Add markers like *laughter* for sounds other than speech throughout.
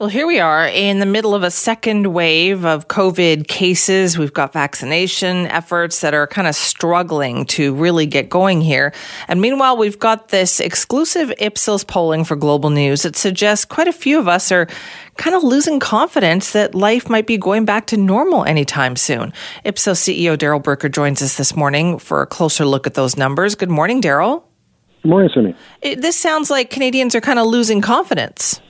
Well, here we are in the middle of a second wave of COVID cases. We've got vaccination efforts that are kind of struggling to really get going here. And meanwhile, we've got this exclusive Ipsos polling for Global News that suggests quite a few of us are kind of losing confidence that life might be going back to normal anytime soon. Ipsos CEO Darrell Bricker joins us this morning for a closer look at those numbers. Good morning, Daryl. Good morning, Simi. This sounds like Canadians are kind of losing confidence.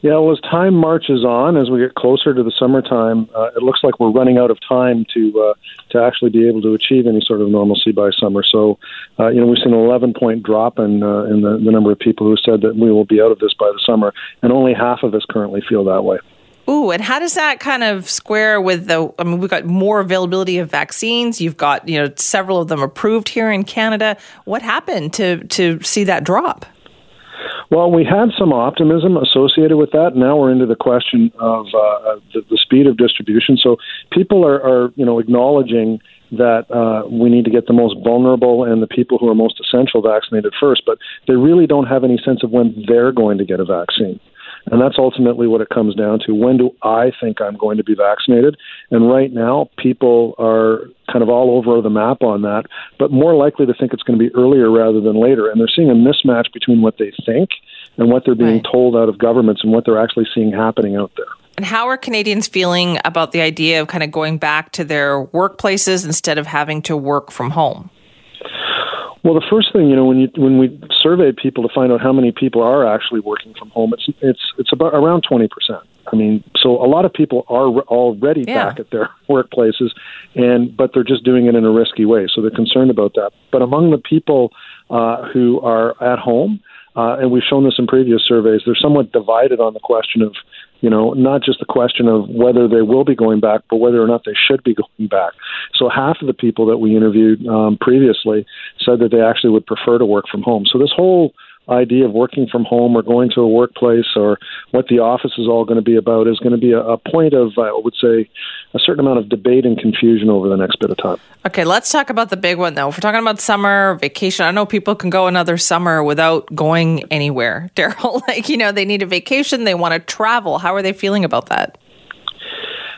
Yeah, well, as time marches on, as we get closer to the summertime, uh, it looks like we're running out of time to uh, to actually be able to achieve any sort of normalcy by summer. So, uh, you know, we've seen an 11 point drop in uh, in the, the number of people who said that we will be out of this by the summer, and only half of us currently feel that way. Ooh, and how does that kind of square with the? I mean, we've got more availability of vaccines. You've got you know several of them approved here in Canada. What happened to to see that drop? Well, we had some optimism associated with that. Now we're into the question of uh, the, the speed of distribution. So people are, are you know, acknowledging that uh, we need to get the most vulnerable and the people who are most essential vaccinated first, but they really don't have any sense of when they're going to get a vaccine. And that's ultimately what it comes down to. When do I think I'm going to be vaccinated? And right now, people are kind of all over the map on that, but more likely to think it's going to be earlier rather than later. And they're seeing a mismatch between what they think and what they're being right. told out of governments and what they're actually seeing happening out there. And how are Canadians feeling about the idea of kind of going back to their workplaces instead of having to work from home? Well, the first thing you know when you when we survey people to find out how many people are actually working from home, it's it's it's about around twenty percent. I mean, so a lot of people are already yeah. back at their *laughs* workplaces, and but they're just doing it in a risky way, so they're concerned about that. But among the people uh, who are at home, uh, and we've shown this in previous surveys, they're somewhat divided on the question of you know, not just the question of whether they will be going back, but whether or not they should be going back. So half of the people that we interviewed um, previously said that they actually would prefer to work from home. So this whole idea of working from home or going to a workplace or what the office is all going to be about is going to be a, a point of, I would say, a certain amount of debate and confusion over the next bit of time. Okay, let's talk about the big one though. If we're talking about summer vacation, I know people can go another summer without going anywhere. *laughs* Darrell. like, you know, they need a vacation, they want to travel. How are they feeling about that?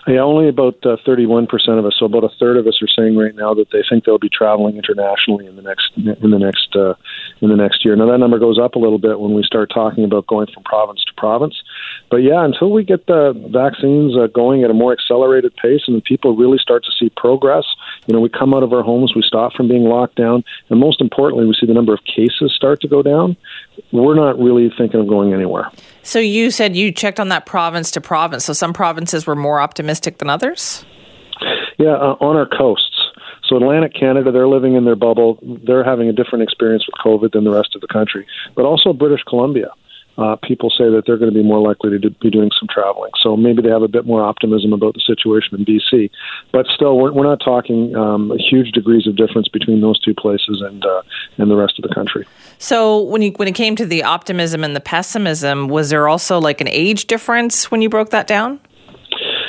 Yeah, only about uh, 31% of us, so about a third of us are saying right now that they think they'll be traveling internationally in the next in the next uh, in the next year. Now that number goes up a little bit when we start talking about going from province to province. But yeah, until we get the vaccines uh, going at a more accelerated pace and people really start to see progress, you know, we come out of our homes, we stop from being locked down, and most importantly, we see the number of cases start to go down. We're not really thinking of going anywhere. So you said you checked on that province to province. So some provinces were more optimistic than others? Yeah, uh, on our coasts. So Atlantic Canada, they're living in their bubble. They're having a different experience with COVID than the rest of the country. But also British Columbia uh, people say that they're going to be more likely to do, be doing some traveling. So maybe they have a bit more optimism about the situation in BC. But still, we're, we're not talking um, huge degrees of difference between those two places and uh, and the rest of the country. So when you when it came to the optimism and the pessimism, was there also like an age difference when you broke that down?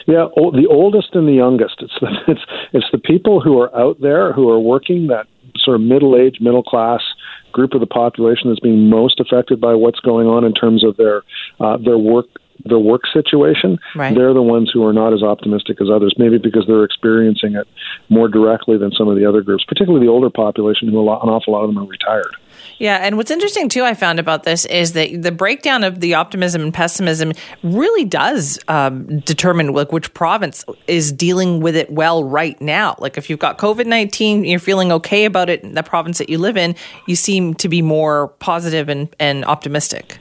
Yeah, o- the oldest and the youngest. It's the, *laughs* it's it's the people who are out there who are working that sort of middle age, middle class group of the population that's being most affected by what's going on in terms of their uh, their work their work situation, right. they're the ones who are not as optimistic as others, maybe because they're experiencing it more directly than some of the other groups, particularly the older population, who a lot, an awful lot of them are retired. Yeah, and what's interesting too, I found about this is that the breakdown of the optimism and pessimism really does um, determine like which province is dealing with it well right now. Like if you've got COVID nineteen, you're feeling okay about it in the province that you live in, you seem to be more positive and, and optimistic.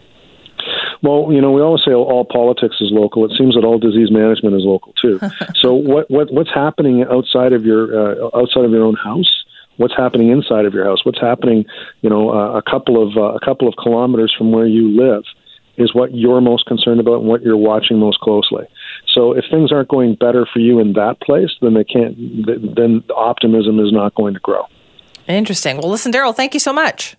Well, you know, we always say all politics is local. It seems that all disease management is local too. *laughs* so, what, what what's happening outside of your uh, outside of your own house what's happening inside of your house, what's happening, you know, uh, a couple of uh, a couple of kilometers from where you live is what you're most concerned about and what you're watching most closely. So if things aren't going better for you in that place, then they can't then the optimism is not going to grow. Interesting. Well, listen, Darrell, thank you so much.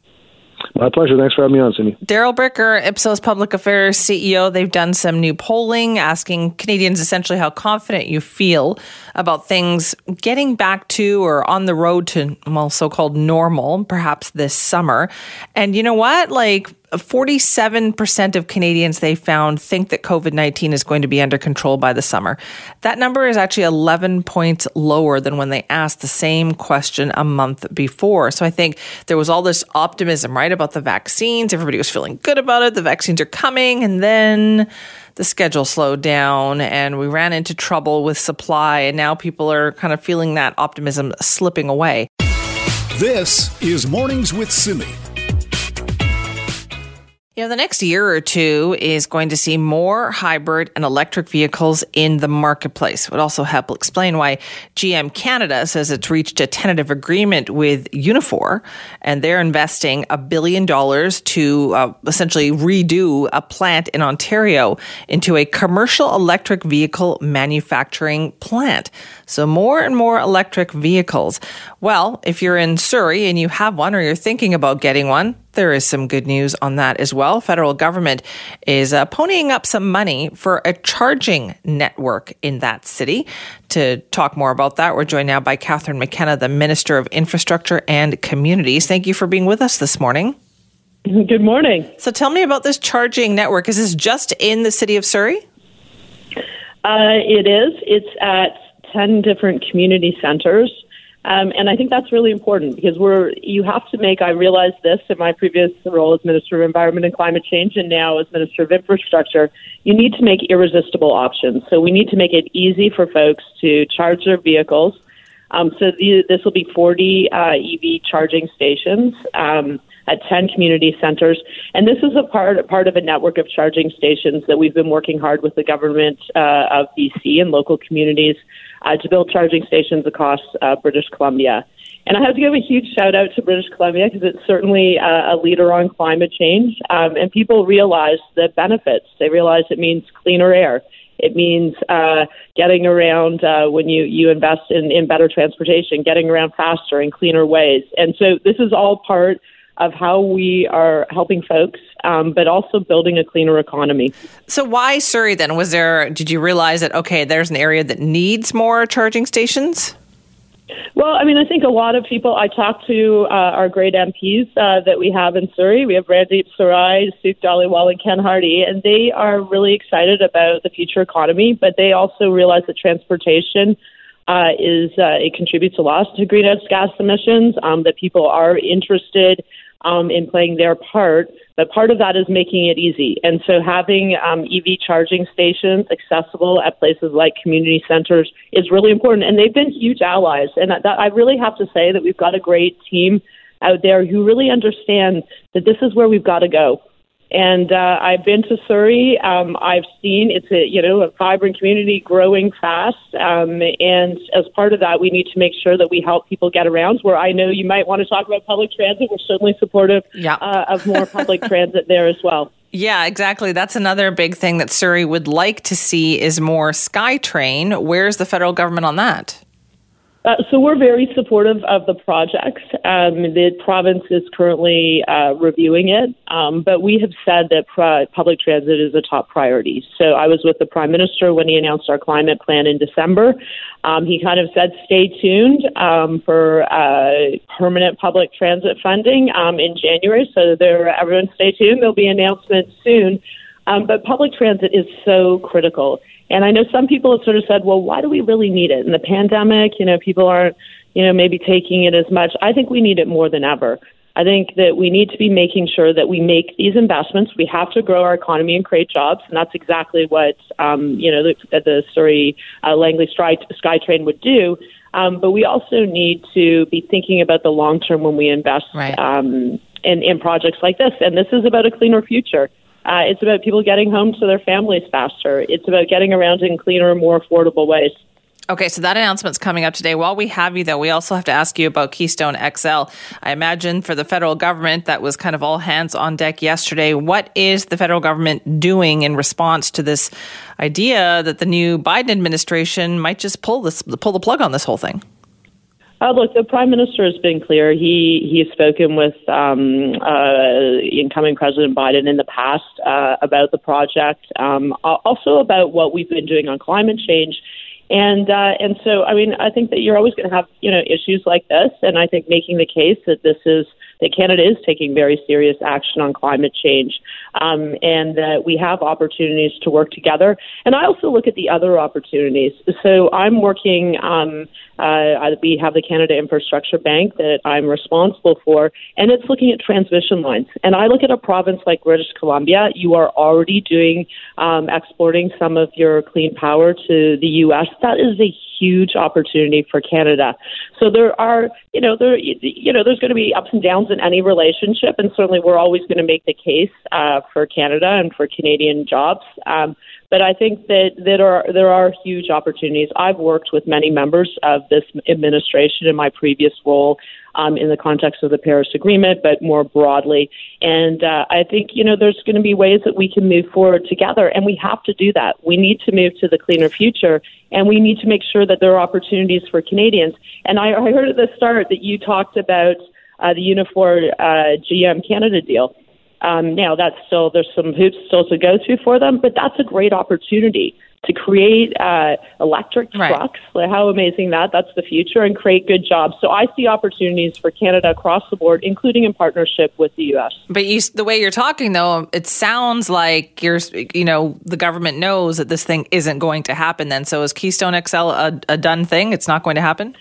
My pleasure. Thanks for having me on, Cindy. Darrell Bricker, Ipsos Public Affairs CEO. They've done some new polling asking Canadians essentially how confident you feel about things getting back to or on the road to, well, so called normal, perhaps this summer. And you know what? Like, 47% of Canadians they found think that COVID 19 is going to be under control by the summer. That number is actually 11 points lower than when they asked the same question a month before. So I think there was all this optimism, right, about the vaccines. Everybody was feeling good about it. The vaccines are coming. And then the schedule slowed down and we ran into trouble with supply. And now people are kind of feeling that optimism slipping away. This is Mornings with Simi. You know, the next year or two is going to see more hybrid and electric vehicles in the marketplace. It would also help explain why GM Canada says it's reached a tentative agreement with Unifor, and they're investing a billion dollars to uh, essentially redo a plant in Ontario into a commercial electric vehicle manufacturing plant. So more and more electric vehicles. Well, if you're in Surrey and you have one or you're thinking about getting one, there is some good news on that as well. Federal government is uh, ponying up some money for a charging network in that city. To talk more about that, we're joined now by Catherine McKenna, the Minister of Infrastructure and Communities. Thank you for being with us this morning. *laughs* Good morning. So tell me about this charging network. Is this just in the city of Surrey? Uh, it is. It's at 10 different community centers. Um, and I think that's really important because we're you have to make. I realized this in my previous role as Minister of Environment and Climate Change, and now as Minister of Infrastructure. You need to make irresistible options. So we need to make it easy for folks to charge their vehicles. Um, so the, this will be 40 uh, EV charging stations. Um, at 10 community centers. And this is a part, part of a network of charging stations that we've been working hard with the government uh, of BC and local communities uh, to build charging stations across uh, British Columbia. And I have to give a huge shout out to British Columbia because it's certainly uh, a leader on climate change. Um, and people realize the benefits. They realize it means cleaner air. It means uh, getting around uh, when you, you invest in, in better transportation, getting around faster and cleaner ways. And so this is all part of how we are helping folks, um, but also building a cleaner economy. So, why Surrey then? Was there? Did you realize that okay, there's an area that needs more charging stations? Well, I mean, I think a lot of people. I talk to uh, our great MPs uh, that we have in Surrey. We have Randeep Sarai, Sukh Dhaliwal, and Ken Hardie, and they are really excited about the future economy. But they also realize that transportation uh, is uh, it contributes a lot to greenhouse gas emissions. Um, that people are interested um, in playing their part. But part of that is making it easy. And so having um, EV charging stations accessible at places like community centers is really important. And they've been huge allies. And that, I really have to say that we've got a great team out there who really understand that this is where we've got to go. And uh, I've been to Surrey. Um, I've seen it's a you know a vibrant community growing fast. Um, and as part of that, we need to make sure that we help people get around. Where I know you might want to talk about public transit, we're certainly supportive yeah. uh, of more public *laughs* transit there as well. Yeah, exactly. That's another big thing that Surrey would like to see is more SkyTrain. Where's the federal government on that? Uh, so we're very supportive of the project. Um, the province is currently uh, reviewing it, um, but we have said that public transit is a top priority. So I was with the prime minister when he announced our climate plan in December. Um, he kind of said, "Stay tuned um, for uh, permanent public transit funding um, in January." So there, everyone, stay tuned. There'll be announcements soon. Um, but public transit is so critical. And I know some people have sort of said, well, why do we really need it? In the pandemic, you know, people aren't, you know, maybe taking it as much. I think we need it more than ever. I think that we need to be making sure that we make these investments. We have to grow our economy and create jobs, and that's exactly what um, you know the, the Surrey uh, Langley Sky, SkyTrain would do. Um, but we also need to be thinking about the long term when we invest right. um, in, in projects like this. And this is about a cleaner future. Uh, it's about people getting home to their families faster. It's about getting around in cleaner, more affordable ways. Okay, so that announcement's coming up today. While we have you, though, we also have to ask you about Keystone XL. I imagine for the federal government, that was kind of all hands on deck yesterday. What is the federal government doing in response to this idea that the new Biden administration might just pull this pull the plug on this whole thing? Uh, look, the prime minister has been clear. He he has spoken with um, uh, incoming President Biden in the past uh, about the project, um, also about what we've been doing on climate change. And uh, and so, I mean, I think that you're always going to have you know issues like this, and I think making the case that this is that Canada is taking very serious action on climate change, um, and that we have opportunities to work together. And I also look at the other opportunities. So I'm working. Um, uh, we have the Canada Infrastructure Bank that I'm responsible for, and it's looking at transmission lines. And I look at a province like British Columbia. You are already doing um, exporting some of your clean power to the U.S. That is a huge opportunity for Canada. So there are, you know, there, you know, there's going to be ups and downs in any relationship, and certainly we're always going to make the case uh, for Canada and for Canadian jobs. Um, but I think that, that are, there are huge opportunities. I've worked with many members of this administration in my previous role um, in the context of the Paris Agreement, but more broadly. And uh, I think, you know, there's going to be ways that we can move forward together, and we have to do that. We need to move to the cleaner future, and we need to make sure that there are opportunities for Canadians. And I, I heard at the start that you talked about uh, the Unifor uh, GM Canada deal. Um, now that's still there's some hoops still to go through for them, but that's a great opportunity to create uh, electric trucks. Right. How amazing that! That's the future, and create good jobs. So I see opportunities for Canada across the board, including in partnership with the U.S. But you, the way you're talking, though, it sounds like you're, you know, the government knows that this thing isn't going to happen. Then, so is Keystone XL a, a done thing? It's not going to happen.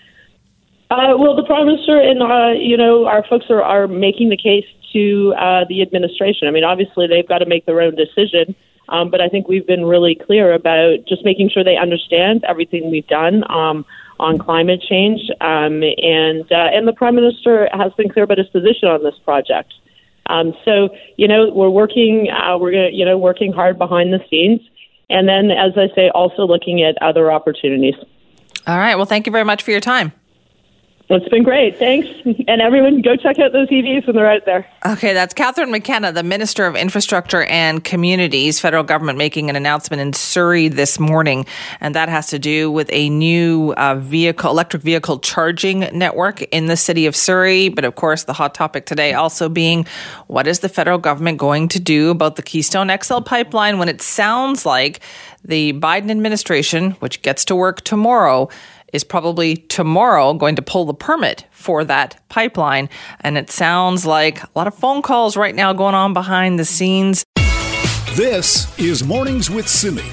Uh, well, the prime minister and uh, you know our folks are, are making the case to uh, the administration. I mean, obviously they've got to make their own decision, um, but I think we've been really clear about just making sure they understand everything we've done um, on climate change, um, and uh, and the prime minister has been clear about his position on this project. Um, so you know we're working uh, we're gonna, you know working hard behind the scenes, and then as I say, also looking at other opportunities. All right. Well, thank you very much for your time. It's been great. Thanks. And everyone, go check out those EVs when they're out there. Okay, that's Catherine McKenna, the Minister of Infrastructure and Communities, federal government making an announcement in Surrey this morning. And that has to do with a new uh, vehicle, electric vehicle charging network in the city of Surrey. But of course, the hot topic today also being what is the federal government going to do about the Keystone XL pipeline when it sounds like the Biden administration, which gets to work tomorrow, is probably tomorrow going to pull the permit for that pipeline. And it sounds like a lot of phone calls right now going on behind the scenes. This is Mornings with Simi.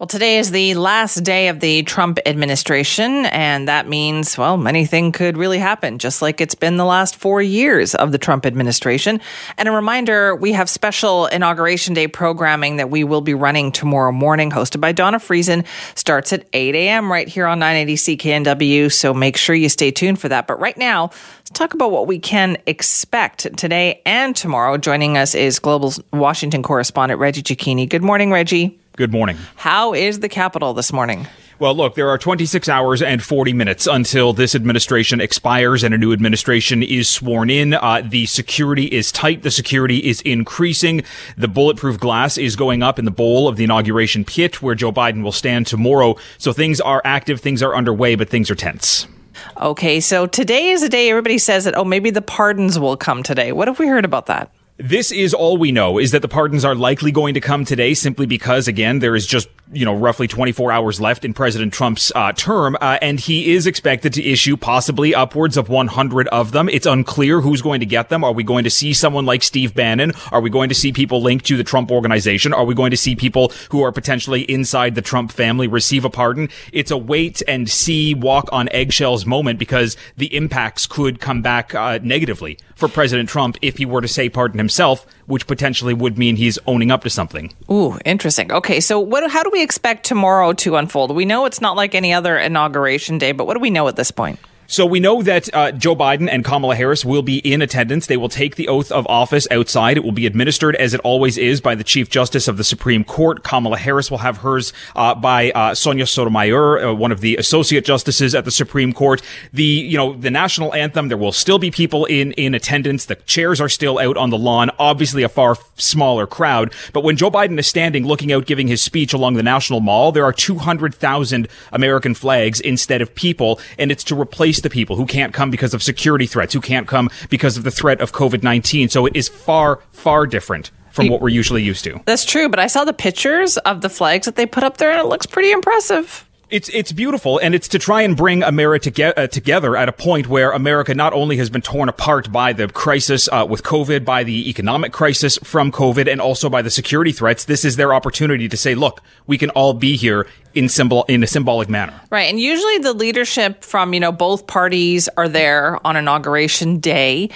Well, today is the last day of the Trump administration, and that means, well, anything could really happen, just like it's been the last four years of the Trump administration. And a reminder we have special Inauguration Day programming that we will be running tomorrow morning, hosted by Dawna Friesen. Starts at 8 a.m. right here on 980 CKNW, so make sure you stay tuned for that. But right now, let's talk about what we can expect today and tomorrow. Joining us is Global Washington correspondent Reggie Cecchini. Good morning, Reggie. Good morning. How is the Capitol this morning? Well, look, there are 26 hours and 40 minutes until this administration expires and a new administration is sworn in. Uh, the security is tight. The security is increasing. The bulletproof glass is going up in the bowl of the inauguration pit where Joe Biden will stand tomorrow. So things are active, things are underway, but things are tense. Okay, so today is a day everybody says that, oh, maybe the pardons will come today. What have we heard about that? This is all we know is that the pardons are likely going to come today simply because, again, there is just you know, roughly 24 hours left in President Trump's uh, term, uh, and he is expected to issue possibly upwards of 100 of them. It's unclear who's going to get them. Are we going to see someone like Steve Bannon? Are we going to see people linked to the Trump organization? Are we going to see people who are potentially inside the Trump family receive a pardon? It's a wait and see, walk on eggshells moment because the impacts could come back uh, negatively for President Trump if he were to say pardon himself, which potentially would mean he's owning up to something. Ooh, interesting. Okay, so what? How do we expect tomorrow to unfold? We know it's not like any other inauguration day, but what do we know at this point? So we know that uh, Joe Biden and Kamala Harris will be in attendance. They will take the oath of office outside. It will be administered, as it always is, by the Chief Justice of the Supreme Court. Kamala Harris will have hers uh, by uh, Sonia Sotomayor, uh, one of the associate justices at the Supreme Court. The you know the national anthem. There will still be people in in attendance. The chairs are still out on the lawn. Obviously, a far smaller crowd. But when Joe Biden is standing, looking out, giving his speech along the National Mall, there are two hundred thousand American flags instead of people, and it's to replace the people who can't come because of security threats, who can't come because of the threat of COVID 19. So it is far, far different from what we're usually used to. That's true, but I saw the pictures of the flags that they put up there and it looks pretty impressive. It's it's beautiful, and it's to try and bring America to uh, together at a point where America not only has been torn apart by the crisis uh, with COVID, by the economic crisis from COVID, and also by the security threats. This is their opportunity to say, "Look, we can all be here in symbol in a symbolic manner." Right, and usually the leadership from you know both parties are there on inauguration day.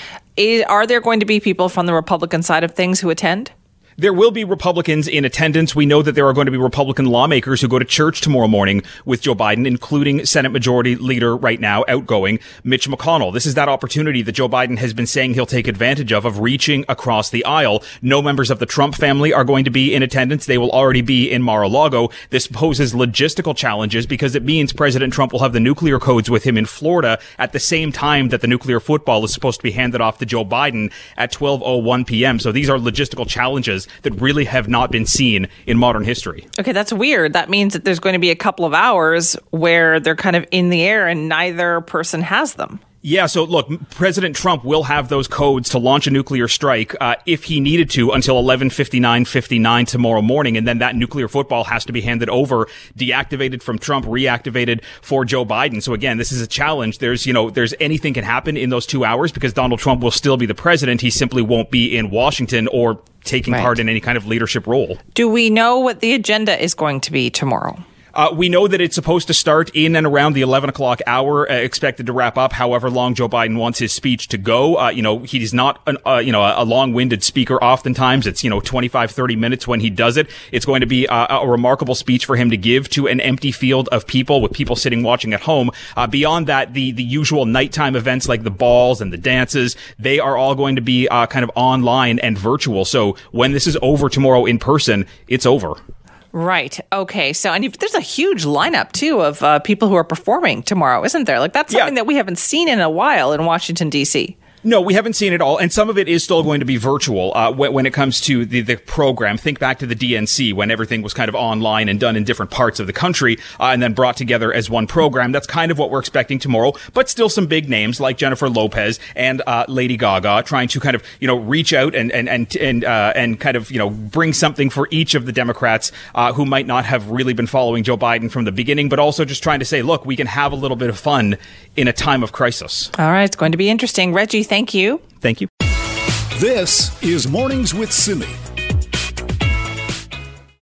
Are there going to be people from the Republican side of things who attend? There will be Republicans in attendance. We know that there are going to be Republican lawmakers who go to church tomorrow morning with Joe Biden, including Senate Majority Leader right now, outgoing Mitch McConnell. This is that opportunity that Joe Biden has been saying he'll take advantage of, of reaching across the aisle. No members of the Trump family are going to be in attendance. They will already be in Mar-a-Lago. This poses logistical challenges because it means President Trump will have the nuclear codes with him in Florida at the same time that the nuclear football is supposed to be handed off to Joe Biden at 12:01 p.m. So these are logistical challenges that really have not been seen in modern history. Okay, that's weird. That means that there's going to be a couple of hours where they're kind of in the air and neither person has them. Yeah, so look, President Trump will have those codes to launch a nuclear strike uh, if he needed to until 11:59:59 tomorrow morning, and then that nuclear football has to be handed over, deactivated from Trump, reactivated for Joe Biden. So again, this is a challenge. There's you know, there's anything can happen in those two hours because Donald Trump will still be the president. He simply won't be in Washington or taking right. part in any kind of leadership role. Do we know what the agenda is going to be tomorrow? Uh, we know that it's supposed to start in and around the 11 o'clock hour, uh, expected to wrap up however long Joe Biden wants his speech to go. Uh, you know, he's not an, uh, you know, a, long-winded speaker. Oftentimes it's, you know, 25, 30 minutes when he does it. It's going to be a, a remarkable speech for him to give to an empty field of people with people sitting watching at home. Uh, beyond that, the, the usual nighttime events like the balls and the dances, they are all going to be uh, kind of online and virtual. So when this is over tomorrow in person, it's over. Right. Okay. So, and there's a huge lineup too of uh, people who are performing tomorrow, isn't there? Like that's something yeah. that we haven't seen in a while in Washington D.C. No, we haven't seen it all, and some of it is still going to be virtual uh, when, when, it comes to the, the program. Think back to the DNC when everything was kind of online and done in different parts of the country, uh, and then brought together as one program. That's kind of what we're expecting tomorrow, but still some big names like Jennifer Lopez and uh, Lady Gaga trying to kind of you know reach out and and and and uh, and kind of you know bring something for each of the Democrats uh, who might not have really been following Joe Biden from the beginning, but also just trying to say, look, we can have a little bit of fun in a time of crisis. All right, it's going to be interesting, Reggie. Thank you. Thank you. This is Mornings with Simi.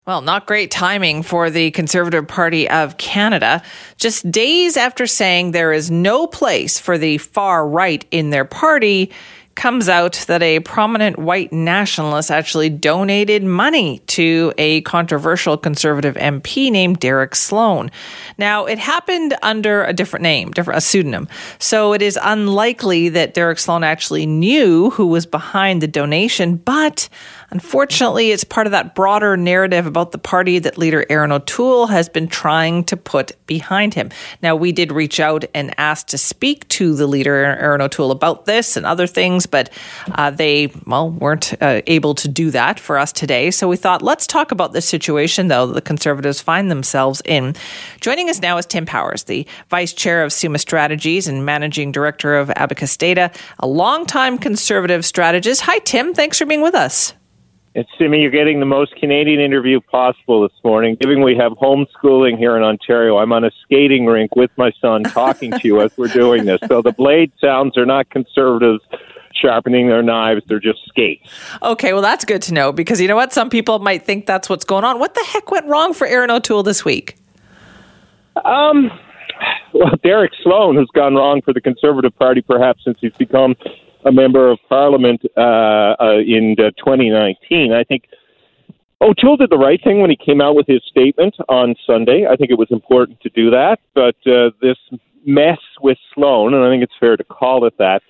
Well, not great timing for the Conservative Party of Canada. Just days after saying there is no place for the far right in their party, comes out that a prominent white nationalist actually donated money to a controversial conservative MP named Derek Sloan. Now, it happened under a different name, different a pseudonym. So it is unlikely that Derek Sloan actually knew who was behind the donation, but Unfortunately, it's part of that broader narrative about the party that leader Erin O'Toole has been trying to put behind him. Now, we did reach out and ask to speak to the leader, Erin O'Toole, about this and other things, but uh, they, well, weren't uh, able to do that for us today. So we thought, let's talk about this situation, though, the Conservatives find themselves in. Joining us now is Tim Powers, the Vice Chair of Summa Strategies and Managing Director of Abacus Data, a longtime Conservative strategist. Hi, Tim. Thanks for being with us. And Simi, you're getting the most Canadian interview possible this morning. Given we have homeschooling here in Ontario, I'm on a skating rink with my son talking to you as we're doing this. So the blade sounds are not conservatives sharpening their knives, they're just skates. Okay, well, that's good to know because you know what? Some people might think that's what's going on. What the heck went wrong for Erin O'Toole this week? Um, well, Derek Sloan has gone wrong for the Conservative Party perhaps since he's become a member of parliament uh, uh, in 2019. I think O'Toole did the right thing when he came out with his statement on Sunday. I think it was important to do that, but uh, this mess with Sloan, and I think it's fair to call it that,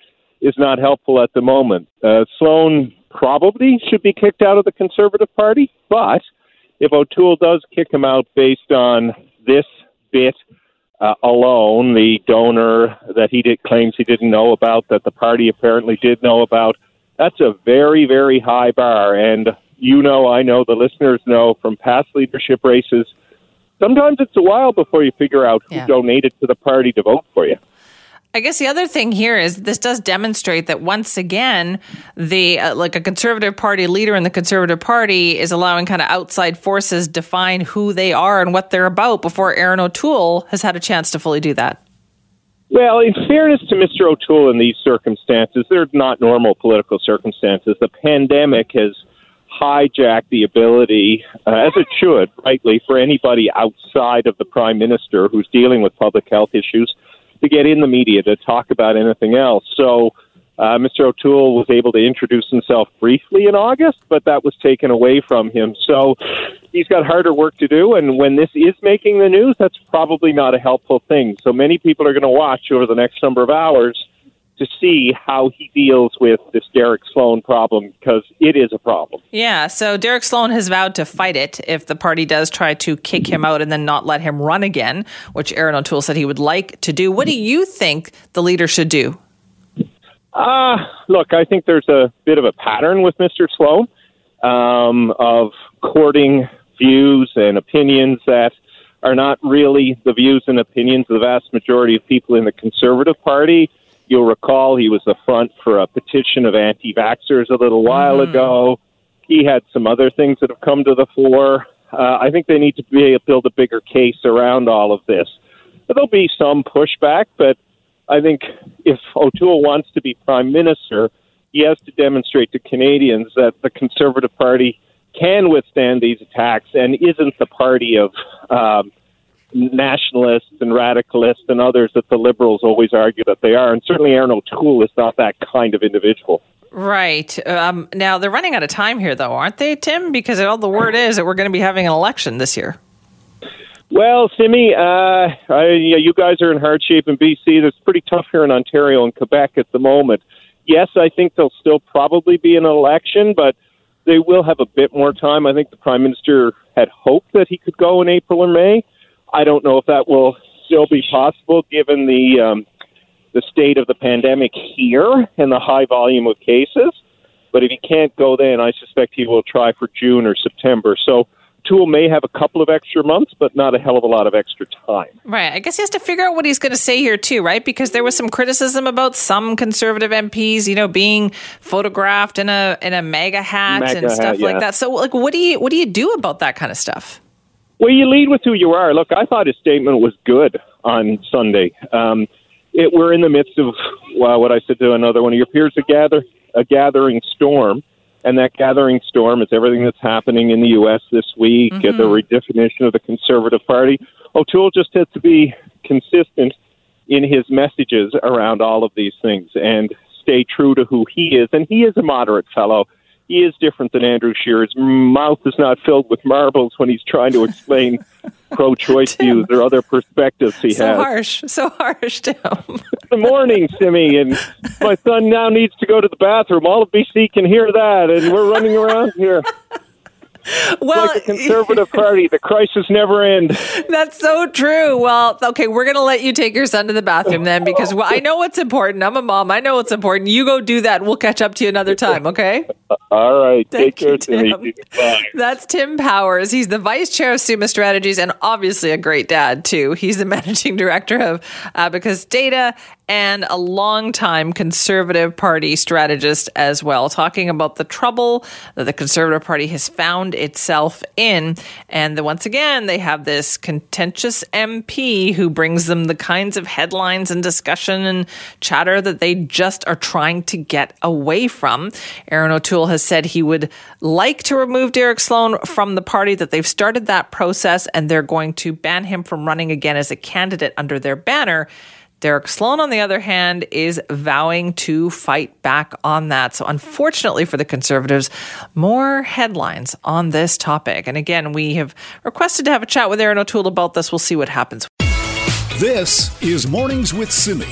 is not helpful at the moment. Uh, Sloan probably should be kicked out of the Conservative Party, but if O'Toole does kick him out based on this bit uh, alone, the donor that he did, claims he didn't know about, that the party apparently did know about, that's a very, very high bar. And you know, I know, the listeners know from past leadership races, sometimes it's a while before you figure out who yeah. donated to the party to vote for you. I guess the other thing here is this does demonstrate that once again, the uh, like a conservative party leader in the conservative party is allowing kind of outside forces define who they are and what they're about before Erin O'Toole has had a chance to fully do that. Well, in fairness to Mr. O'Toole in these circumstances, they're not normal political circumstances. The pandemic has hijacked the ability, uh, as it should, rightly, for anybody outside of the prime minister who's dealing with public health issues to get in the media to talk about anything else. So uh, Mr. O'Toole was able to introduce himself briefly in August, but that was taken away from him. So he's got harder work to do. And when this is making the news, that's probably not a helpful thing. So many people are going to watch over the next number of hours to see how he deals with this Derek Sloan problem because it is a problem. Yeah, so Derek Sloan has vowed to fight it if the party does try to kick him out and then not let him run again, which Erin O'Toole said he would like to do. What do you think the leader should do? Uh, look, I think there's a bit of a pattern with Mr. Sloan um, of courting views and opinions that are not really the views and opinions of the vast majority of people in the Conservative Party You'll recall he was the front for a petition of anti vaxxers a little while mm. ago. He had some other things that have come to the fore. Uh, I think they need to be able to build a bigger case around all of this. But there'll be some pushback, but I think if O'Toole wants to be prime minister, he has to demonstrate to Canadians that the Conservative Party can withstand these attacks and isn't the party of um, nationalists and radicalists and others that the liberals always argue that they are. And certainly Erin O'Toole is not that kind of individual. Right. Um, now, they're running out of time here, though, aren't they, Tim? Because all the word is that we're going to be having an election this year. Well, Simi, uh, I, you guys are in hard shape in BC. It's pretty tough here in Ontario and Quebec at the moment. Yes, I think there'll still probably be an election, but they will have a bit more time. I think the Prime Minister had hoped that he could go in April or May. I don't know if that will still be possible given the um, the state of the pandemic here and the high volume of cases. But if he can't go then, I suspect he will try for June or September. So Toole may have a couple of extra months, but not a hell of a lot of extra time. Right. I guess he has to figure out what he's going to say here too, right? Because there was some criticism about some conservative MPs, you know, being photographed in a in a mega hat MAGA and stuff hat, yeah. like that. So, like, what do you what do you do about that kind of stuff? Well, you lead with who you are. Look, I thought his statement was good on Sunday. Um, it, we're in the midst of well, what I said to another one of your peers, a gather a gathering storm, and that gathering storm is everything that's happening in the U.S. this week, mm-hmm. the redefinition of the Conservative Party. O'Toole just has to be consistent in his messages around all of these things and stay true to who he is, and he is a moderate fellow he is different than Andrew Scheer. His mouth is not filled with marbles when he's trying to explain *laughs* pro-choice views or other perspectives he so has. So harsh, so harsh, Tim. Good morning, Simi, and my son now needs to go to the bathroom. All of BC can hear that, and we're running around here *laughs* well, like the Conservative *laughs* Party, the crisis never ends. That's so true. Well, okay, we're going to let you take your son to the bathroom then because well, I know what's important. I'm a mom. I know what's important. You go do that. We'll catch up to you another time, okay? *laughs* All right. Thank take care, Tim. That's Tim Powers. He's the vice chair of Summa Strategies and obviously a great dad, too. He's the *laughs* managing director of Abacus Data and a longtime Conservative Party strategist as well, talking about the trouble that the Conservative Party has found itself in. And the, once again, they have this contentious MP who brings them the kinds of headlines and discussion and chatter that they just are trying to get away from. Erin O'Toole has said he would like to remove Derek Sloan from the party, that they've started that process and they're going to ban him from running again as a candidate under their banner. Derek Sloan, on the other hand, is vowing to fight back on that. So, unfortunately for the conservatives, more headlines on this topic. And again, we have requested to have a chat with Erin O'Toole about this. We'll see what happens. This is Mornings with Simi.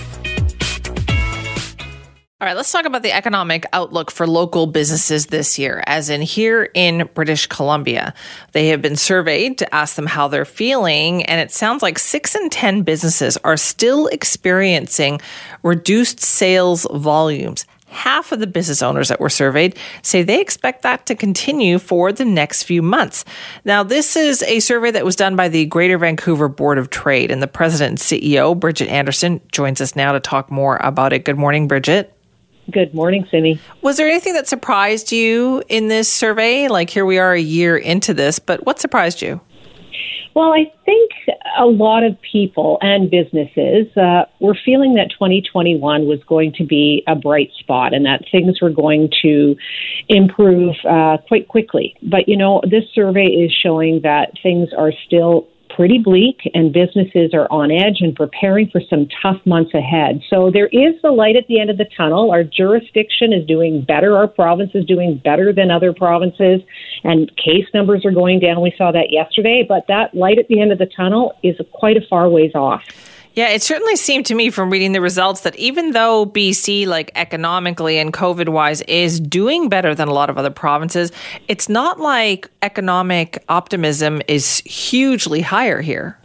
All right, let's talk about the economic outlook for local businesses this year. As in here in British Columbia, they have been surveyed to ask them how they're feeling, and it sounds like six in 10 businesses are still experiencing reduced sales volumes. Half of the business owners that were surveyed say they expect that to continue for the next few months. Now, this is a survey that was done by the Greater Vancouver Board of Trade, and the president and CEO, Bridgitte Anderson, joins us now to talk more about it. Good morning, Bridget. Good morning, Simi. Was there anything that surprised you in this survey? Like here we are a year into this, but what surprised you? Well, I think a lot of people and businesses uh, were feeling that 2021 was going to be a bright spot and that things were going to improve uh, quite quickly. But, you know, this survey is showing that things are still pretty bleak and businesses are on edge and preparing for some tough months ahead. So there is the light at the end of the tunnel. Our jurisdiction is doing better. Our province is doing better than other provinces and case numbers are going down. We saw that yesterday, but that light at the end of the tunnel is quite a far ways off. Yeah, it certainly seemed to me from reading the results that even though BC, like economically and COVID wise, is doing better than a lot of other provinces, it's not like economic optimism is hugely higher here.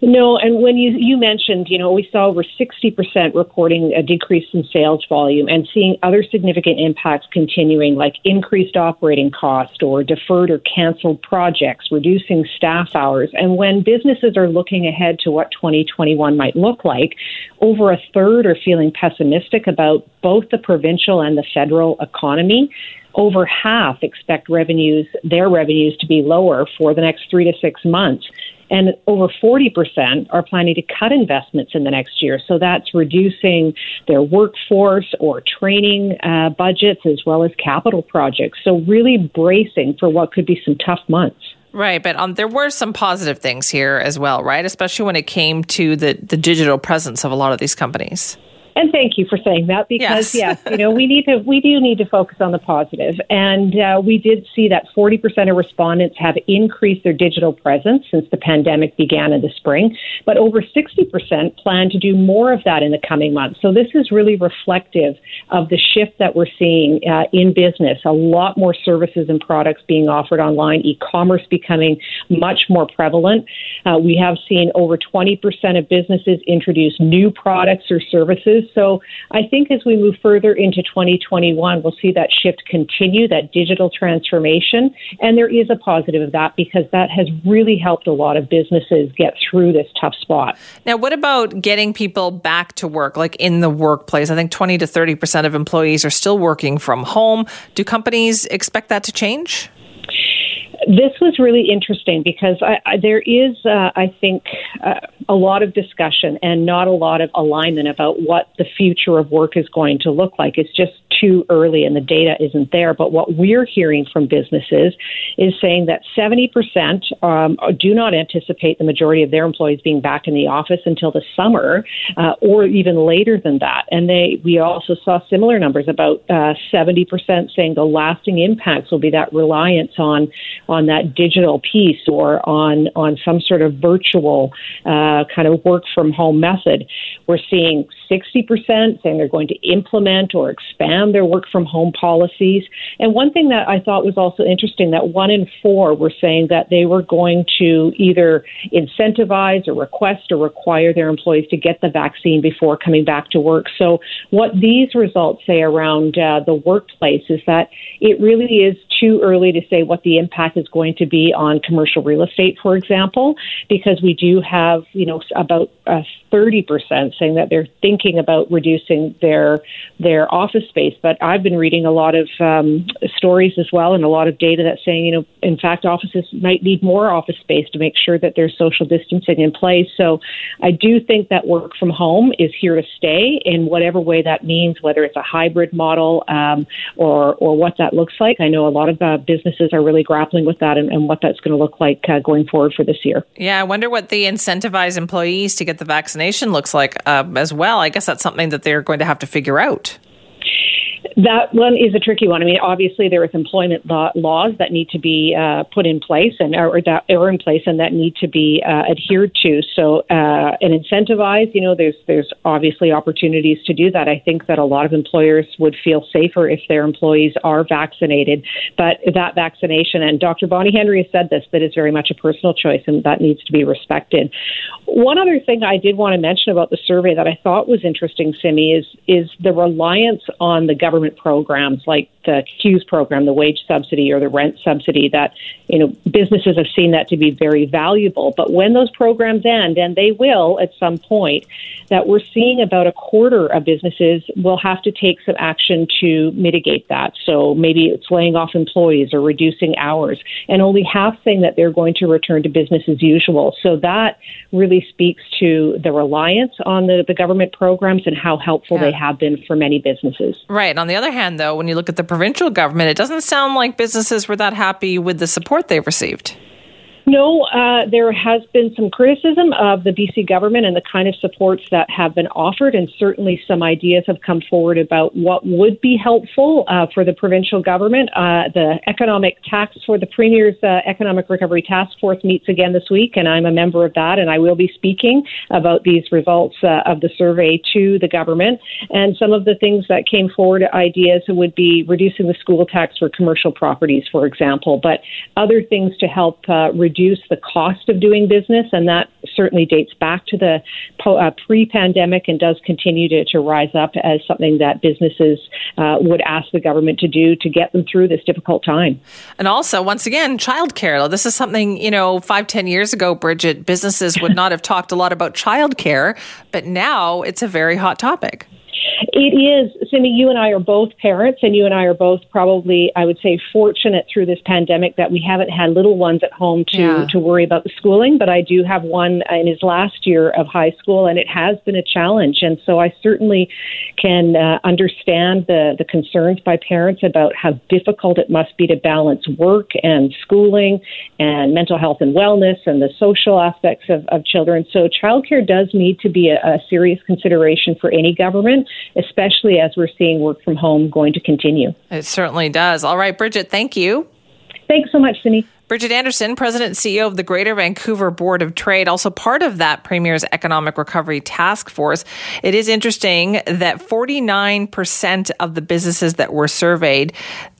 No, and when you you mentioned, you know, we saw over 60% reporting a decrease in sales volume and seeing other significant impacts continuing like increased operating cost or deferred or canceled projects, reducing staff hours. And when businesses are looking ahead to what 2021 might look like, over a third are feeling pessimistic about both the provincial and the federal economy over half expect revenues, their revenues to be lower for the next three to six months. And over 40% are planning to cut investments in the next year. So that's reducing their workforce or training uh, budgets as well as capital projects. So really bracing for what could be some tough months. Right, but um, there were some positive things here as well, right? Especially when it came to the, the digital presence of a lot of these companies. And thank you for saying that because yes, yes you know, we need to we do need to focus on the positive. And uh, we did see that 40% of respondents have increased their digital presence since the pandemic began in the spring, but over 60% plan to do more of that in the coming months. So this is really reflective of the shift that we're seeing uh, in business. A lot more services and products being offered online, e-commerce becoming much more prevalent. Uh, we have seen over 20% of businesses introduce new products or services so I think as we move further into 2021, we'll see that shift continue, that digital transformation. And there is a positive of that because that has really helped a lot of businesses get through this tough spot. Now, what about getting people back to work, like in the workplace? I think 20 to 30% of employees are still working from home. Do companies expect that to change? This was really interesting because I, I, there is, uh, I think, uh, a lot of discussion and not a lot of alignment about what the future of work is going to look like. It's just too early and the data isn't there. But what we're hearing from businesses is saying that 70% um, do not anticipate the majority of their employees being back in the office until the summer uh, or even later than that. And they, we also saw similar numbers about uh, 70% saying the lasting impacts will be that reliance on on that digital piece or on on some sort of virtual uh, kind of work from home method. We're seeing 60% saying they're going to implement or expand their work from home policies. And one thing that I thought was also interesting that one in four were saying that they were going to either incentivize or request or require their employees to get the vaccine before coming back to work. So what these results say around uh, the workplace is that it really is too early to say what the impact is going to be on commercial real estate, for example, because we do have, you know, about uh, 30% saying that they're thinking about reducing their their office space. But I've been reading a lot of um, stories as well and a lot of data that's saying, you know, in fact, offices might need more office space to make sure that there's social distancing in place. So I do think that work from home is here to stay in whatever way that means, whether it's a hybrid model um, or or what that looks like. I know a lot of uh, businesses are really grappling with that and, and what that's going to look like uh, going forward for this year. Yeah, I wonder what the incentivize employees to get the vaccination looks like uh, as well. Guess that's something that they're going to have to figure out That one is a tricky one. I mean, obviously there is employment law, laws that need to be uh, put in place and or that are in place and that need to be uh, adhered to. So uh, and incentivized. You know, there's there's obviously opportunities to do that. I think that a lot of employers would feel safer if their employees are vaccinated. But that vaccination and Dr. Bonnie Henry has said this that is very much a personal choice and that needs to be respected. One other thing I did want to mention about the survey that I thought was interesting, Simi, is is the reliance on the government programs like the CEWS program, the wage subsidy or the rent subsidy, that you know businesses have seen that to be very valuable. But when those programs end, and they will at some point, that we're seeing about a quarter of businesses will have to take some action to mitigate that. So maybe it's laying off employees or reducing hours, and only half saying that they're going to return to business as usual. So that really speaks to the reliance on the, the government programs and how helpful yeah. they have been for many businesses. Right. On the other hand, though, when you look at the provincial government, it doesn't sound like businesses were that happy with the support they received. No, uh, there has been some criticism of the BC government and the kind of supports that have been offered, and certainly some ideas have come forward about what would be helpful uh, for the provincial government. Uh, the economic tax for the Premier's uh, Economic Recovery Task Force meets again this week, and I'm a member of that, and I will be speaking about these results uh, of the survey to the government. And some of the things that came forward, ideas would be reducing the school tax for commercial properties, for example, but other things to help uh, reduce reduce the cost of doing business, and that certainly dates back to the uh, pre-pandemic and does continue to, to, rise up as something that businesses uh, would ask the government to do to get them through this difficult time. And also, once again, childcare. This is something you know, five, ten years ago, Bridgitte, businesses would not have talked a lot about childcare, but now it's a very hot topic. It is, Simi, you and I are both parents, and you and I are both probably, I would say, fortunate through this pandemic that we haven't had little ones at home to, yeah. to worry about the schooling. But I do have one in his last year of high school, and it has been a challenge. And so I certainly can uh, understand the, the concerns by parents about how difficult it must be to balance work and schooling and mental health and wellness and the social aspects of, of children. So childcare does need to be a, a serious consideration for any government especially as we're seeing work from home going to continue. It certainly does. All right, Bridgitte, thank you. Thanks so much, Simi. Bridgitte Anderson, President and CEO of the Greater Vancouver Board of Trade, also part of that Premier's Economic Recovery Task Force. It is interesting that 49% of the businesses that were surveyed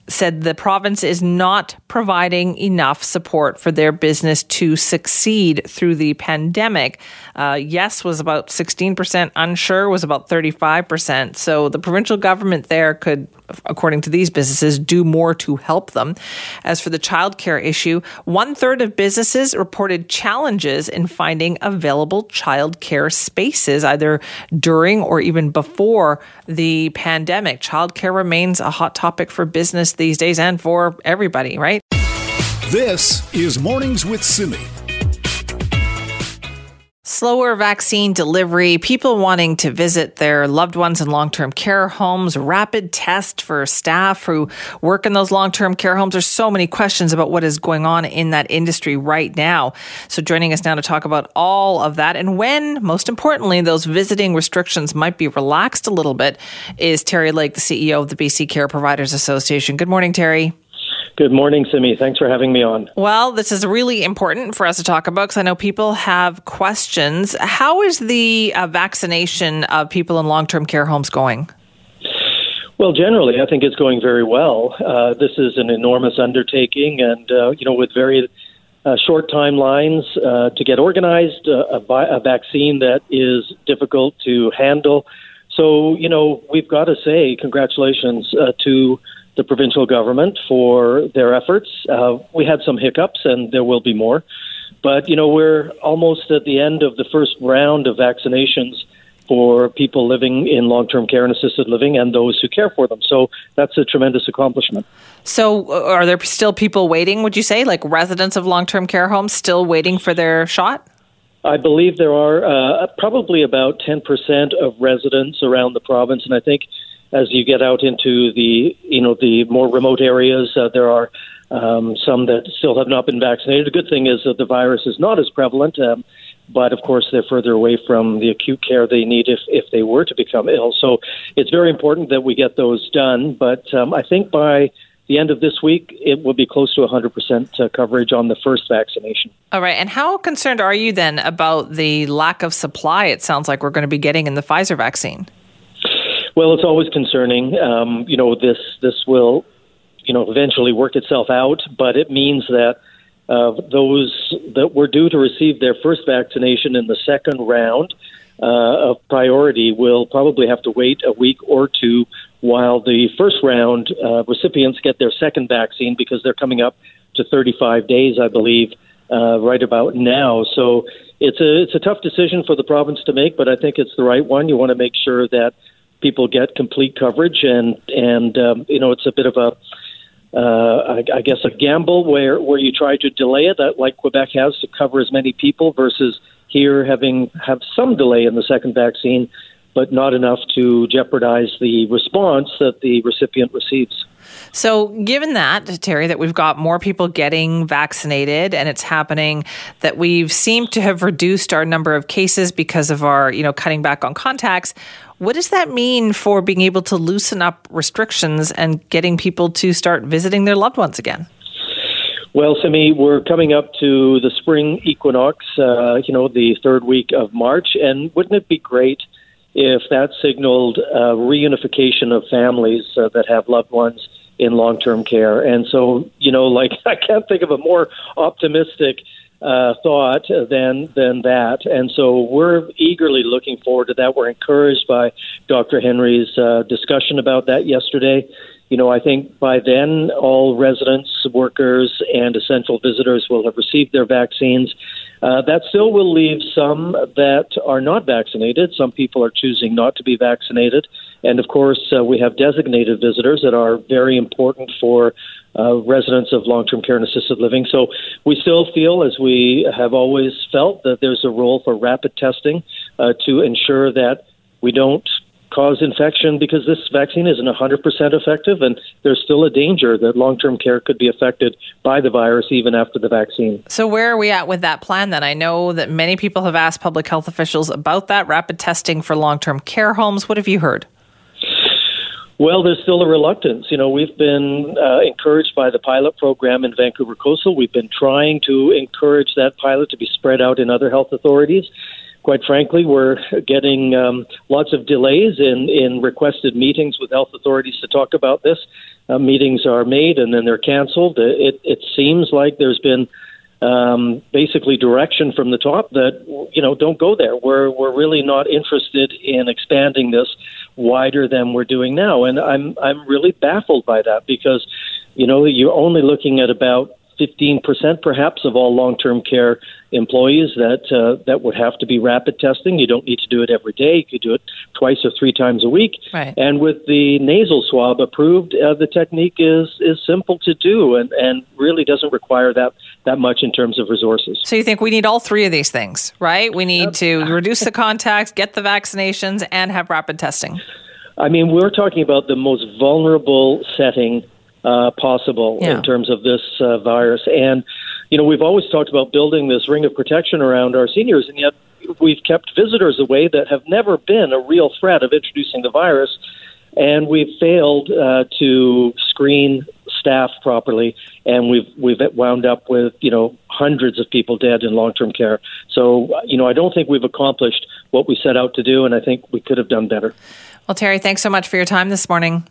said the province is not providing enough support for their business to succeed through the pandemic. Uh, yes was about 16%, unsure was about 35%. So the provincial government there could, according to these businesses, do more to help them. As for the childcare issue, one third of businesses reported challenges in finding available childcare spaces, either during or even before the pandemic. Childcare remains a hot topic for business these days and for everybody, right? This is Mornings with Simi. Slower vaccine delivery, people wanting to visit their loved ones in long term care homes, rapid test for staff who work in those long term care homes. There's so many questions about what is going on in that industry right now. So, joining us now to talk about all of that and when, most importantly, those visiting restrictions might be relaxed a little bit is Terry Lake, the CEO of the BC Care Providers Association. Good morning, Terry. Good morning, Simi. Thanks for having me on. Well, this is really important for us to talk about because I know people have questions. How is the uh, vaccination of people in long term care homes going? Well, generally, I think it's going very well. Uh, this is an enormous undertaking, and uh, you know, with very uh, short timelines uh, to get organized, uh, a, a vaccine that is difficult to handle. So, you know, we've got to say congratulations to the provincial government for their efforts. Uh, we had some hiccups, and there will be more. But, you know, we're almost at the end of the first round of vaccinations for people living in long term care and assisted living and those who care for them. So that's a tremendous accomplishment. So, uh, are there still people waiting, would you say, like residents of long term care homes still waiting for their shot? I believe there are uh, probably about 10% of residents around the province, and I think as you get out into the you know the more remote areas, uh, there are um, some that still have not been vaccinated. The good thing is that the virus is not as prevalent. Um, but of course they're further away from the acute care they need if, if they were to become ill. So it's very important that we get those done. But um, I think by the end of this week, it will be close to 100% uh, coverage on the first vaccination. All right. And how concerned are you then about the lack of supply it sounds like we're going to be getting in the Pfizer vaccine? Well, it's always concerning. Um, you know, this this will, you know, eventually work itself out, but it means that uh, those that were due to receive their first vaccination in the second round uh, of priority will probably have to wait a week or two while the first round uh, recipients get their second vaccine because they're coming up to 35 days, I believe, uh, right about now. So it's a it's a tough decision for the province to make, but I think it's the right one. You want to make sure that people get complete coverage, and and um, you know it's a bit of a uh, I, I guess a gamble where where you try to delay it, that like Quebec has to cover as many people versus here having have some delay in the second vaccine, but not enough to jeopardize the response that the recipient receives. So, given that, Terry, that we've got more people getting vaccinated and it's happening, that we've seemed to have reduced our number of cases because of our, you know, cutting back on contacts, what does that mean for being able to loosen up restrictions and getting people to start visiting their loved ones again? Well, Simi, we're coming up to the spring equinox, uh, you know, the third week of March, and wouldn't it be great if that signaled uh, reunification of families uh, that have loved ones in long term care? And so, you know, like *laughs* I can't think of a more optimistic uh, thought than than that. And so we're eagerly looking forward to that. We're encouraged by Dr. Henry's uh, discussion about that yesterday. You know, I think by then all residents, workers, and essential visitors will have received their vaccines. Uh, that still will leave some that are not vaccinated. Some people are choosing not to be vaccinated. And of course, uh, we have designated visitors that are very important for uh, residents of long term care and assisted living. So we still feel, as we have always felt, that there's a role for rapid testing uh, to ensure that we don't cause infection because this vaccine isn't 100% effective, and there's still a danger that long term care could be affected by the virus even after the vaccine. So, where are we at with that plan then? I know that many people have asked public health officials about that rapid testing for long term care homes. What have you heard? Well, there's still a reluctance. You know, we've been uh, encouraged by the pilot program in Vancouver Coastal. We've been trying to encourage that pilot to be spread out in other health authorities. Quite frankly, we're getting um, lots of delays in, in requested meetings with health authorities to talk about this. Uh, meetings are made and then they're canceled. It, it seems like there's been um, basically direction from the top that you know don't go there. We're we're really not interested in expanding this wider than we're doing now, and I'm I'm really baffled by that because you know you're only looking at about 15% perhaps of all long-term care employees that uh, that would have to be rapid testing. You don't need to do it every day. You could do it twice or three times a week. Right. And with the nasal swab approved, uh, the technique is is simple to do and and really doesn't require that that much in terms of resources. So you think we need all three of these things, right? We need to reduce the contacts, get the vaccinations, and have rapid testing. I mean, we're talking about the most vulnerable setting uh, possible Yeah. in terms of this uh, virus. And, you know, we've always talked about building this ring of protection around our seniors, and yet we've kept visitors away that have never been a real threat of introducing the virus. And we've failed uh, to screen staff properly, and we've we've wound up with you know hundreds of people dead in long term care. So you know I don't think we've accomplished what we set out to do, and I think we could have done better. Well, Terry, thanks so much for your time this morning.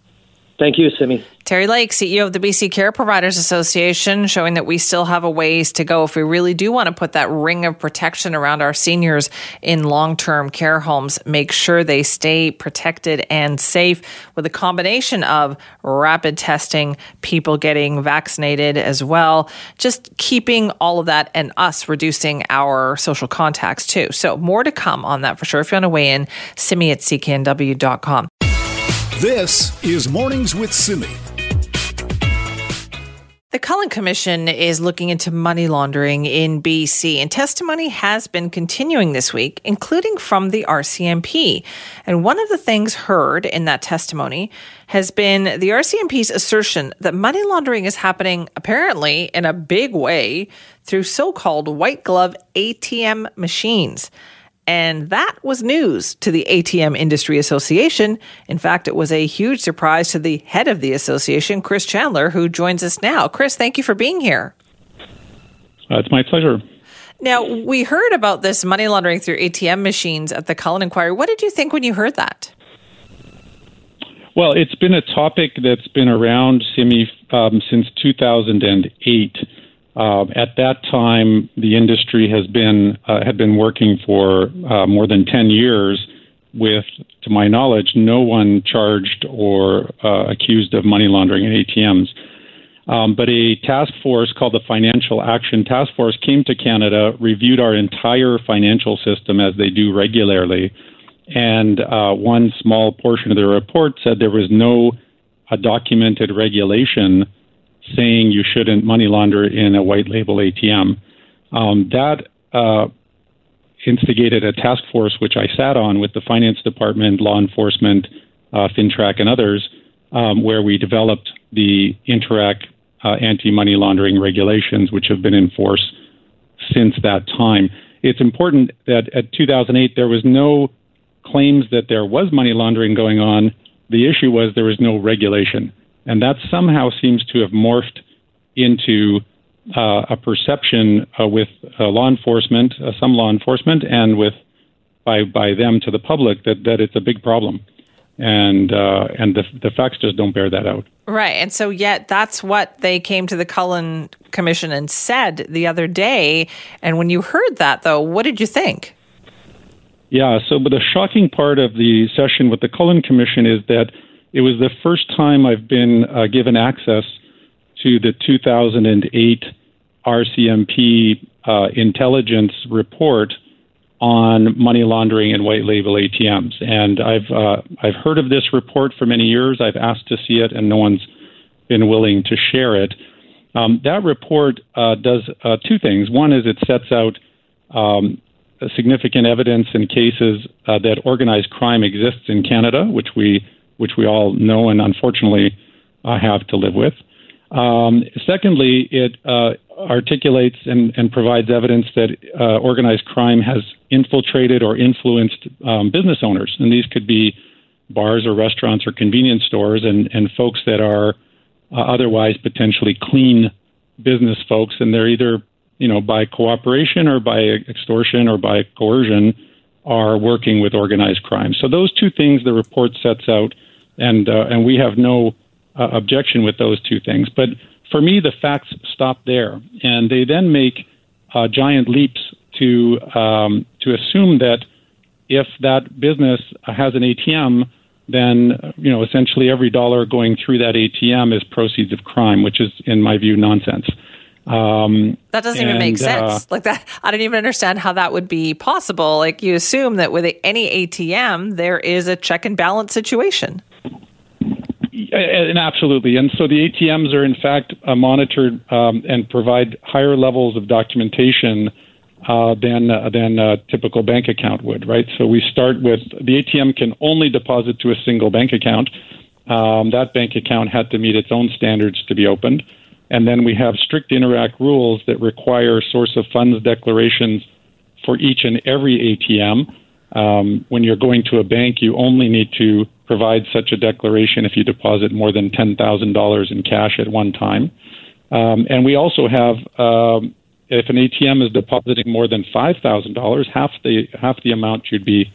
Thank you, Simi. Terry Lake, CEO of the BC Care Providers Association, showing that we still have a ways to go if we really do want to put that ring of protection around our seniors in long term care homes. Make sure they stay protected and safe with a combination of rapid testing, people getting vaccinated as well, just keeping all of that and us reducing our social contacts too. So, more to come on that for sure. If you want to weigh in, simi at cknw.com. This is Mornings with Simi. The Cullen Commission is looking into money laundering in BC, and testimony has been continuing this week, including from the RCMP. And one of the things heard in that testimony has been the RCMP's assertion that money laundering is happening apparently in a big way through so called white glove ATM machines. And that was news to the ATM Industry Association. In fact, it was a huge surprise to the head of the association, Chris Chandler, who joins us now. Chris, thank you for being here. Uh, it's my pleasure. Now, we heard about this money laundering through ATM machines at the Cullen Inquiry. What did you think when you heard that? Well, it's been a topic that's been around, Simi, um, since 2008. Uh, at that time, the industry has been uh, had been working for uh, more than 10 years with, to my knowledge, no one charged or uh, accused of money laundering in ATMs. Um, but a task force called the Financial Action Task Force came to Canada, reviewed our entire financial system as they do regularly, and uh, one small portion of the report said there was no documented regulation saying you shouldn't money launder in a white label ATM. Um, that uh, instigated a task force, which I sat on with the finance department, law enforcement, uh, FINTRAC, and others, um, where we developed the Interac uh, anti money laundering regulations, which have been in force since that time. It's important that at 2008 there was no claims that there was money laundering going on. The issue was there was no regulation. And that somehow seems to have morphed into uh, a perception uh, with uh, law enforcement, uh, some law enforcement, and with by by them to the public that, that it's a big problem, and uh, and the the facts just don't bear that out. Right, and so yet that's what they came to the Cullen Commission and said the other day. And when you heard that, though, what did you think? Yeah, so but the shocking part of the session with the Cullen Commission is that it was the first time I've been uh, given access to the 2008 RCMP uh, intelligence report on money laundering and white label ATMs. And I've uh, I've heard of this report for many years. I've asked to see it, and no one's been willing to share it. Um, that report uh, does uh, two things. One is it sets out um, significant evidence in cases uh, that organized crime exists in Canada, which we which we all know and unfortunately uh, have to live with. Um, secondly, it uh, articulates and, and, provides evidence that uh, organized crime has infiltrated or influenced um, business owners, and these could be bars or restaurants or convenience stores, and, and folks that are uh, otherwise potentially clean business folks, and they're either you know by cooperation or by extortion or by coercion are working with organized crime. So those two things the report sets out and uh, and we have no uh, objection with those two things. But for me, the facts stop there, and they then make uh, giant leaps to um, to assume that if that business has an ATM, then you know essentially every dollar going through that ATM is proceeds of crime, which is, in my view, nonsense. Um, that doesn't and, even make sense. Uh, like that, I don't even understand how that would be possible. Like you assume that with any ATM, there is a check and balance situation. And absolutely. And so the ATMs are, in fact, uh, monitored um, and provide higher levels of documentation uh, than, uh, than a typical bank account would, right? So we start with the ATM can only deposit to a single bank account. Um, that bank account had to meet its own standards to be opened. And then we have strict Interac rules that require source of funds declarations for each and every ATM. Um, when you're going to a bank, you only need to provide such a declaration if you deposit more than $10,000 in cash at one time. Um, and we also have, um, if an ATM is depositing more than $5,000, half the, half the amount you'd be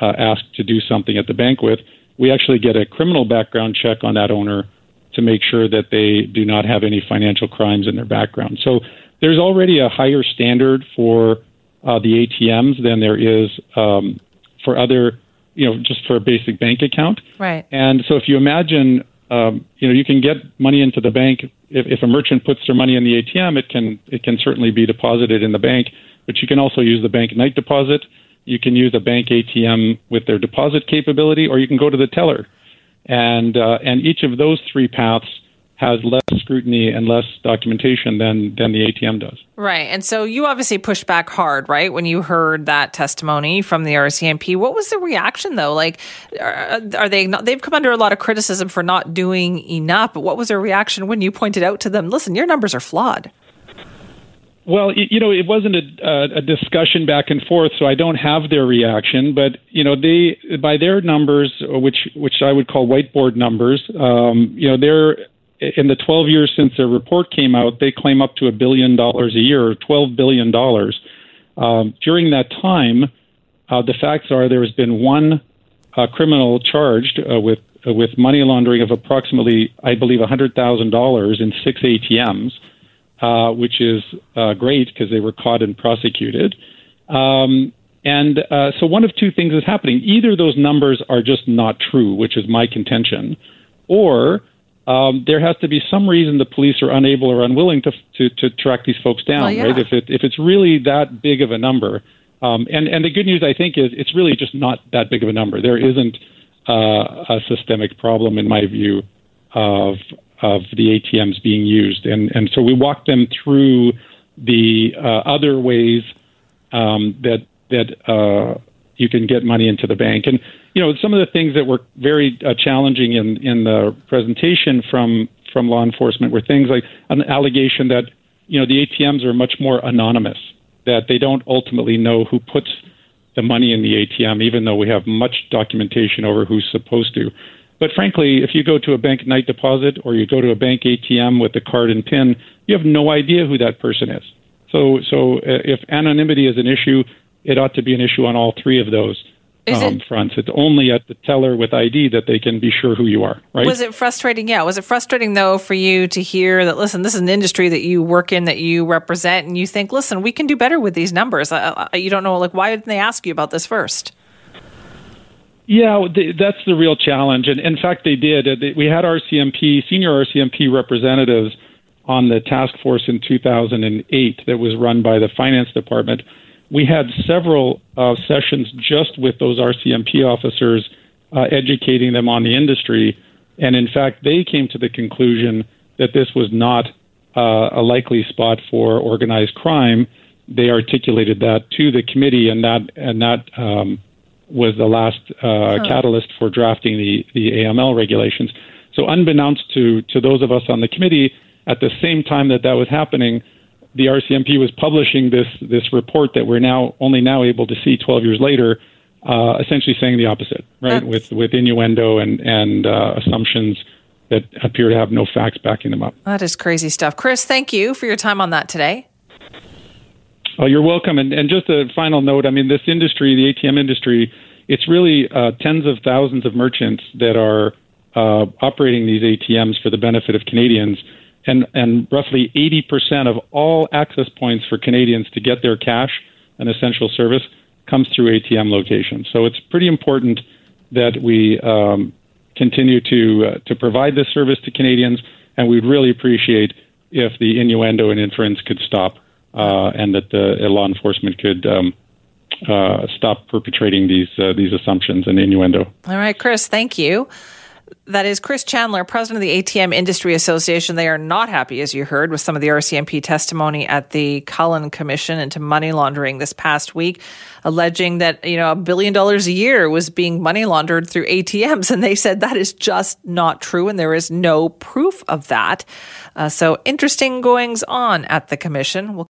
uh, asked to do something at the bank with, we actually get a criminal background check on that owner to make sure that they do not have any financial crimes in their background. So there's already a higher standard for uh, the ATMs than there is um, for other you know, just for a basic bank account. Right. And so if you imagine, um, you know, you can get money into the bank. If, if a merchant puts their money in the ATM, it can it can certainly be deposited in the bank. But you can also use the bank night deposit. You can use a bank ATM with their deposit capability, or you can go to the teller. And uh, and each of those three paths has less scrutiny and less documentation than than the ATM does. Right. And so you obviously pushed back hard, right, when you heard that testimony from the RCMP. What was the reaction though? Like are, are they not, they've come under a lot of criticism for not doing enough, but what was their reaction when you pointed out to them, "Listen, your numbers are flawed." Well, you know, it wasn't a, a discussion back and forth, so I don't have their reaction. But you know, they by their numbers, which which I would call whiteboard numbers, um, you know, they're in the 12 years since their report came out, they claim up to a billion dollars a year, or 12 billion dollars. Um, during that time, uh, the facts are there has been one uh, criminal charged uh, with uh, with money laundering of approximately, I believe, hundred thousand dollars in six ATMs, uh, which is uh, great because they were caught and prosecuted. Um, and so, one of two things is happening: either those numbers are just not true, which is my contention, or um, there has to be some reason the police are unable or unwilling to to, to track these folks down, well, yeah. right? If it if it's really that big of a number, um, and and the good news I think is it's really just not that big of a number. There isn't uh, a systemic problem in my view of of the ATMs being used, and and so we walk them through the uh, other ways um, that that uh, you can get money into the bank. And you know, some of the things that were very uh, challenging in in the presentation from from law enforcement were things like an allegation that you know the ATMs are much more anonymous, that they don't ultimately know who puts the money in the ATM, even though we have much documentation over who's supposed to. But frankly, if you go to a bank night deposit or you go to a bank ATM with the card and PIN, you have no idea who that person is. So, so uh, if anonymity is an issue, it ought to be an issue on all three of those. Um, fronts. It's only at the teller with ID that they can be sure who you are, right? Was it frustrating? Yeah. Was it frustrating, though, for you to hear that, listen, this is an industry that you work in, that you represent, and you think, listen, we can do better with these numbers? Uh, uh you don't know, like, why didn't they ask you about this first? Yeah, that's the real challenge. And in fact, they did. We had RCMP, senior RCMP representatives on the task force in 2008 that was run by the finance department we had several uh, sessions just with those RCMP officers, uh, educating them on the industry. And in fact, they came to the conclusion that this was not uh, a likely spot for organized crime. They articulated that to the committee, and that and that um, was the last uh, huh. catalyst for drafting the the AML regulations. So, unbeknownst to to those of us on the committee, at the same time that that was happening, the RCMP was publishing this this report that we're now only now able to see 12 years later, uh, essentially saying the opposite, right? with with innuendo and and uh, assumptions that appear to have no facts backing them up. That is crazy stuff, Chris. Thank you for your time on that today. Oh, you're welcome. And and just a final note. I mean, this industry, the ATM industry, it's really uh, tens of thousands of merchants that are uh, operating these ATMs for the benefit of Canadians and, and roughly 80% of all access points for Canadians to get their cash, an essential service, comes through ATM locations. So it's pretty important that we um, continue to uh, to provide this service to Canadians, and we'd really appreciate if the innuendo and inference could stop, uh, and that the uh, law enforcement could. Um, uh, stop perpetrating these uh, these assumptions and innuendo. All right, Chris, thank you. That is Chris Chandler, president of the ATM Industry Association. They are not happy, as you heard, with some of the RCMP testimony at the Cullen Commission into money laundering this past week, alleging that, you know, a billion dollars a year was being money laundered through ATMs. And they said that is just not true. And there is no proof of that. Uh, so interesting goings on at the commission. We'll